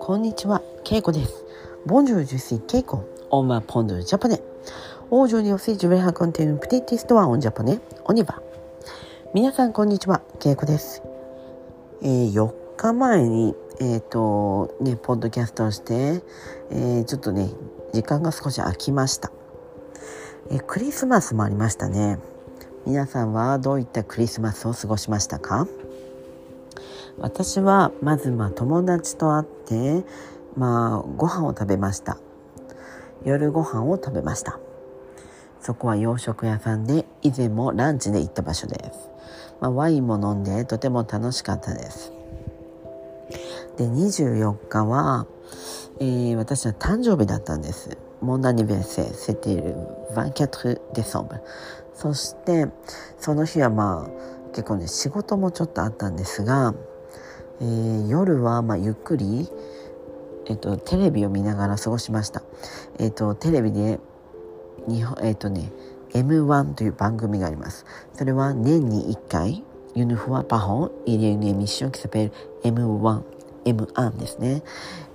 こんにちは、けいこです。ボンジュージューケイコ、オーマーポンドジャパネ。王女におせじめはコプテティストアオンジャパネ、オニバ。皆さん、こんにちは、けいこです。え、4日前に、えっ、と、ね、ポッドキャストをして、え、ちょっとね、時間が少し空きました。え、クリスマスもありましたね。皆さんはどういったクリスマスを過ごしましたか？私はまずまあ友達と会ってまあご飯を食べました。夜ご飯を食べました。そこは洋食屋さんで以前もランチで行った場所です、まあ、ワインも飲んでとても楽しかったです。で24日は、えー私は誕生日だったんです。モンダニベーセセティル24デソンブそしてその日はまあ結構ね仕事もちょっとあったんですがえー夜はまあゆっくり、えっとテレビを見ながら過ごしました。えっとテレビで日本えっとね M1 という番組があります。それは年に1回ユニフォアパホンイリエネミッション qui s'appelle M1 M1 ですね。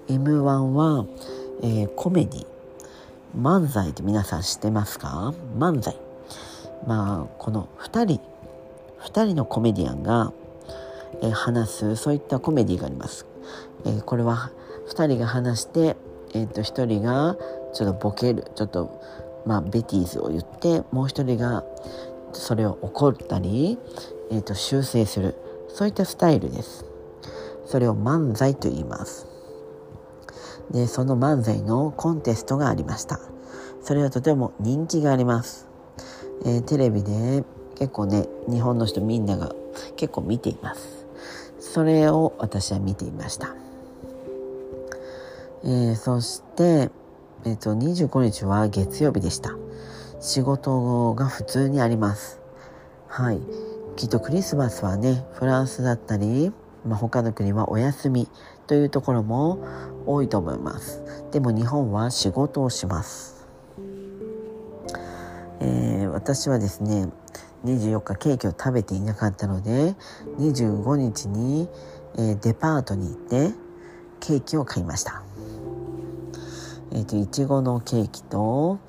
M1 は、えーコメディ漫才って皆さん知ってますか？漫才まあこの2人2人のコメディアンがえー話すそういったコメディがあります。えーこれは2人が話して、えー、と1人がちょっとボケるちょっと、まあ、ベティーズを言ってもう1人がそれを怒ったり、えー、と修正するそういったスタイルです。それを漫才と言います。でその漫才のコンテストがありました。それはとても人気があります。えーテレビで結構ね日本の人みんなが結構見ています。それを私は見ていました、えーそして、えー、と25日は月曜日でした。仕事が普通にあります。はい。きっとクリスマスはねフランスだったり、まあ、他の国はお休みというところも多いと思います。でも日本は仕事をします。えー私はですね24日ケーキを食べていなかったので25日に、えーデパートに行ってケーキを買いました。えっ、といちごのケーキと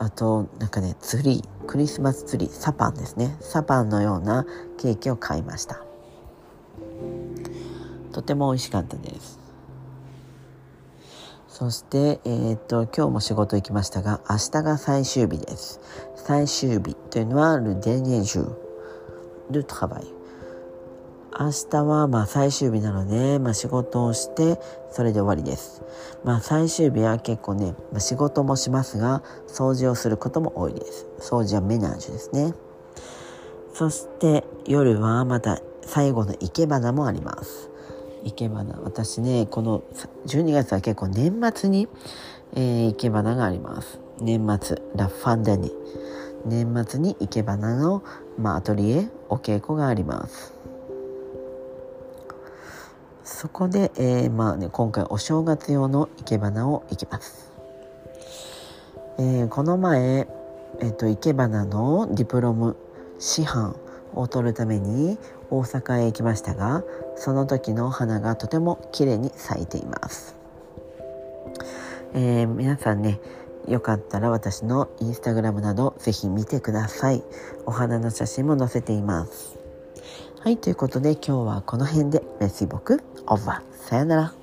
あとなんかねツリークリスマスツリーサパンですね。サパンのようなケーキを買いました。とても美味しかったです。そして、えーっと、今日も仕事行きましたが、明日が最終日です。最終日というのは、le dernier jour du travail。明日はまあ最終日なので、まあ、仕事をして、それで終わりです。まあ最終日は結構ね、まあ、仕事もしますが、掃除をすることも多いです。掃除はメナージュですね。そして夜はまた最後の生け花もあります。生け花。私ねこの12月は結構年末に、えー、生け花があります。年末ラ・ファンデニ年末に生け花の、まあ、アトリエお稽古があります。そこで、えーまあね、今回お正月用の生け花を行きます、えーこの前、えー、と生け花のディプロム師範を取るために大阪へ行きましたがその時の花がとても綺麗に咲いています、えー皆さんねよかったら私のインスタグラムなどぜひ見てください。お花の写真も載せています。はいということで今日はこの辺でメッシーボクオーバー。さよなら。